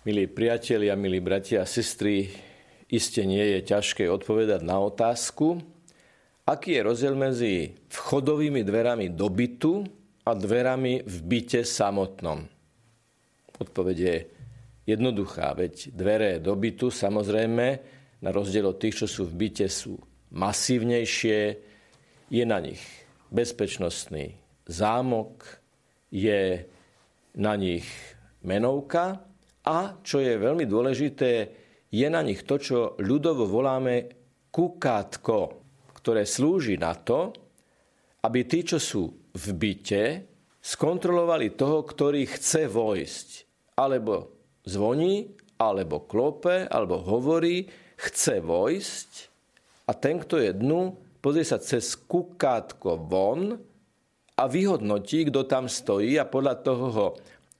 Milí priatelia, milí bratia a sestry, iste nie je ťažké odpovedať na otázku, aký je rozdiel medzi vchodovými dverami do bytu a dverami v byte samotnom. Odpoveď je jednoduchá, veď dvere do bytu samozrejme, na rozdiel od tých, čo sú v byte, sú masívnejšie, je na nich bezpečnostný zámok, je na nich menovka a, čo je veľmi dôležité, je na nich to, čo ľudovo voláme kukátko, ktoré slúži na to, aby tí, čo sú v byte, skontrolovali toho, ktorý chce vojsť. Alebo zvoní, alebo klope, alebo hovorí, chce vojsť a ten, kto je dnu, pozrie sa cez kukátko von a vyhodnotí, kto tam stojí a podľa toho ho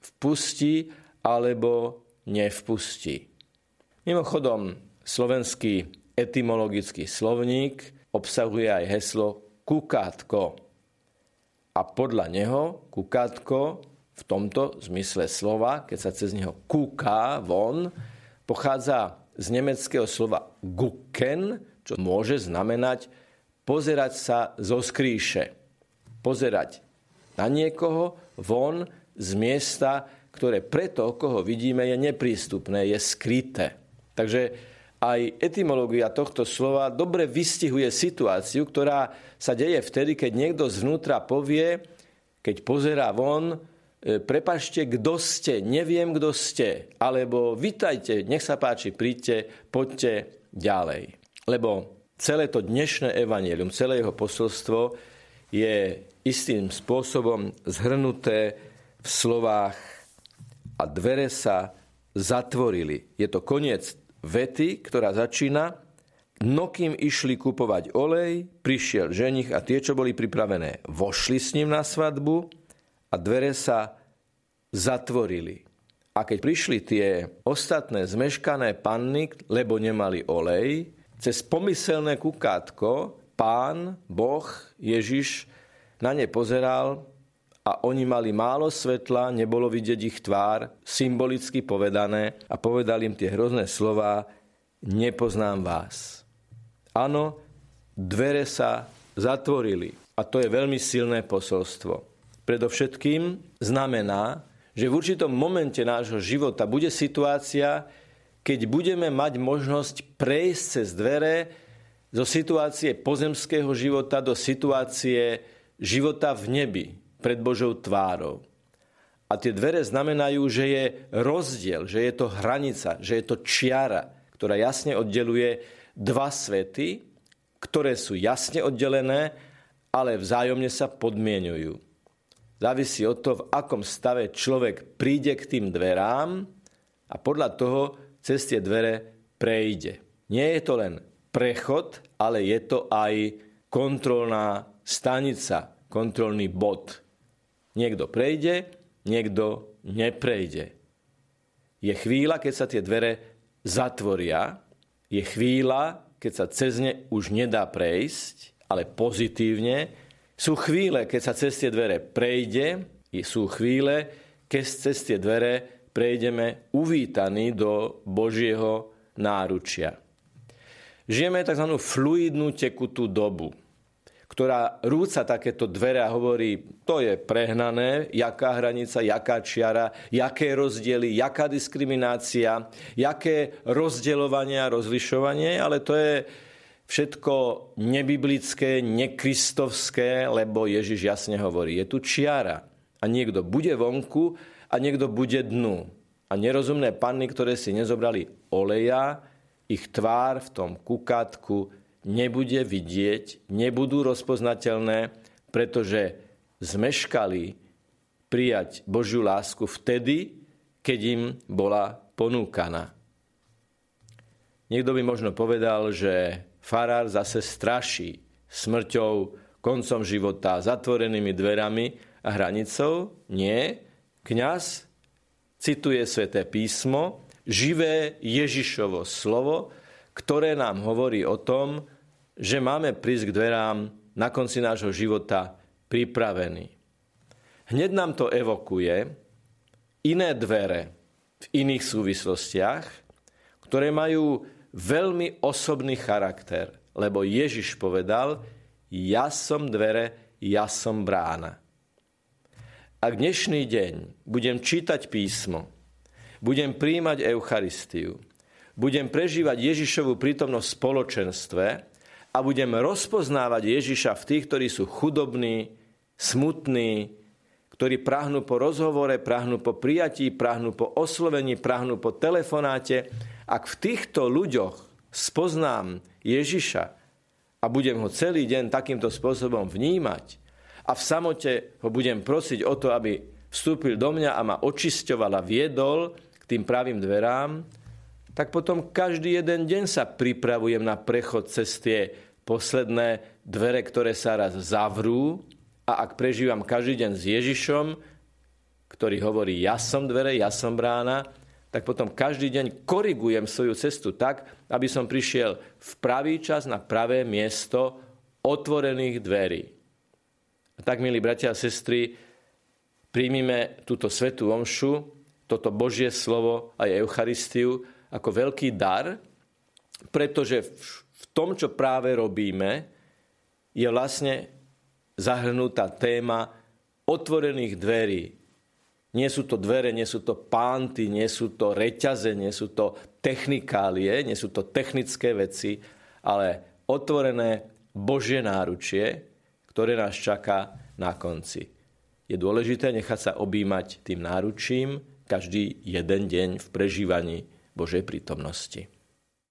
vpustí alebo nevpustí. Mimochodom, slovenský etymologický slovník obsahuje aj heslo kukátko. A podľa neho kukátko v tomto zmysle slova, keď sa cez neho kúká von, pochádza z nemeckého slova gucken, čo môže znamenať pozerať sa zo skríše. Pozerať na niekoho von z miesta, ktoré preto, koho vidíme, je neprístupné, je skryté. Takže aj etymológia tohto slova dobre vystihuje situáciu, ktorá sa deje vtedy, keď niekto zvnútra povie, keď pozerá von, e, prepašte, kto ste, neviem, kto ste, alebo vitajte, nech sa páči, príďte, poďte ďalej. Lebo celé to dnešné evanelium, celé jeho posolstvo je istým spôsobom zhrnuté v slovách a dvere sa zatvorili. Je to koniec vety, ktorá začína No kým išli kupovať olej, prišiel ženich a tie, čo boli pripravené, vošli s ním na svadbu a dvere sa zatvorili. A keď prišli tie ostatné zmeškané panny, lebo nemali olej, cez pomyselné kukátko pán, Boh, Ježiš na ne pozeral a oni mali málo svetla, nebolo vidieť ich tvár, symbolicky povedané a povedal im tie hrozné slova, nepoznám vás. Áno, dvere sa zatvorili a to je veľmi silné posolstvo. Predovšetkým znamená, že v určitom momente nášho života bude situácia, keď budeme mať možnosť prejsť cez dvere zo situácie pozemského života do situácie života v nebi, pred Božou tvárou. A tie dvere znamenajú, že je rozdiel, že je to hranica, že je to čiara, ktorá jasne oddeluje dva svety, ktoré sú jasne oddelené, ale vzájomne sa podmienujú. Závisí od toho, v akom stave človek príde k tým dverám a podľa toho cez tie dvere prejde. Nie je to len prechod, ale je to aj kontrolná stanica, kontrolný bod. Niekto prejde, niekto neprejde. Je chvíľa, keď sa tie dvere zatvoria, je chvíľa, keď sa cez ne už nedá prejsť, ale pozitívne. Sú chvíle, keď sa cez tie dvere prejde, sú chvíle, keď cez tie dvere prejdeme uvítaní do Božieho náručia. Žijeme tzv. fluidnú tekutú dobu ktorá rúca takéto dvere a hovorí, to je prehnané, jaká hranica, jaká čiara, jaké rozdiely, jaká diskriminácia, jaké rozdeľovanie a rozlišovanie, ale to je všetko nebiblické, nekristovské, lebo Ježiš jasne hovorí, je tu čiara a niekto bude vonku a niekto bude dnu. A nerozumné panny, ktoré si nezobrali oleja, ich tvár v tom kukátku nebude vidieť, nebudú rozpoznateľné, pretože zmeškali prijať Božiu lásku vtedy, keď im bola ponúkaná. Niekto by možno povedal, že farár zase straší smrťou, koncom života, zatvorenými dverami a hranicou. Nie. Kňaz cituje sväté písmo, živé Ježišovo slovo, ktoré nám hovorí o tom, že máme prísť k dverám na konci nášho života pripravení. Hneď nám to evokuje iné dvere, v iných súvislostiach, ktoré majú veľmi osobný charakter, lebo Ježiš povedal, ja som dvere, ja som brána. Ak dnešný deň budem čítať písmo, budem príjmať Eucharistiu, budem prežívať Ježišovu prítomnosť v spoločenstve a budem rozpoznávať Ježiša v tých, ktorí sú chudobní, smutní, ktorí prahnú po rozhovore, prahnú po prijatí, prahnú po oslovení, prahnú po telefonáte. Ak v týchto ľuďoch spoznám Ježiša a budem ho celý deň takýmto spôsobom vnímať a v samote ho budem prosiť o to, aby vstúpil do mňa a ma očisťoval a viedol k tým pravým dverám, tak potom každý jeden deň sa pripravujem na prechod cez tie posledné dvere, ktoré sa raz zavrú a ak prežívam každý deň s Ježišom, ktorý hovorí, ja som dvere, ja som brána, tak potom každý deň korigujem svoju cestu tak, aby som prišiel v pravý čas na pravé miesto otvorených dverí. A tak, milí bratia a sestry, príjmime túto svetú omšu, toto Božie slovo a Eucharistiu ako veľký dar, pretože v tom, čo práve robíme, je vlastne zahrnutá téma otvorených dverí. Nie sú to dvere, nie sú to pánty, nie sú to reťaze, nie sú to technikálie, nie sú to technické veci, ale otvorené Božie náručie, ktoré nás čaká na konci. Je dôležité nechať sa objímať tým náručím každý jeden deň v prežívaní Božej prítomnosti.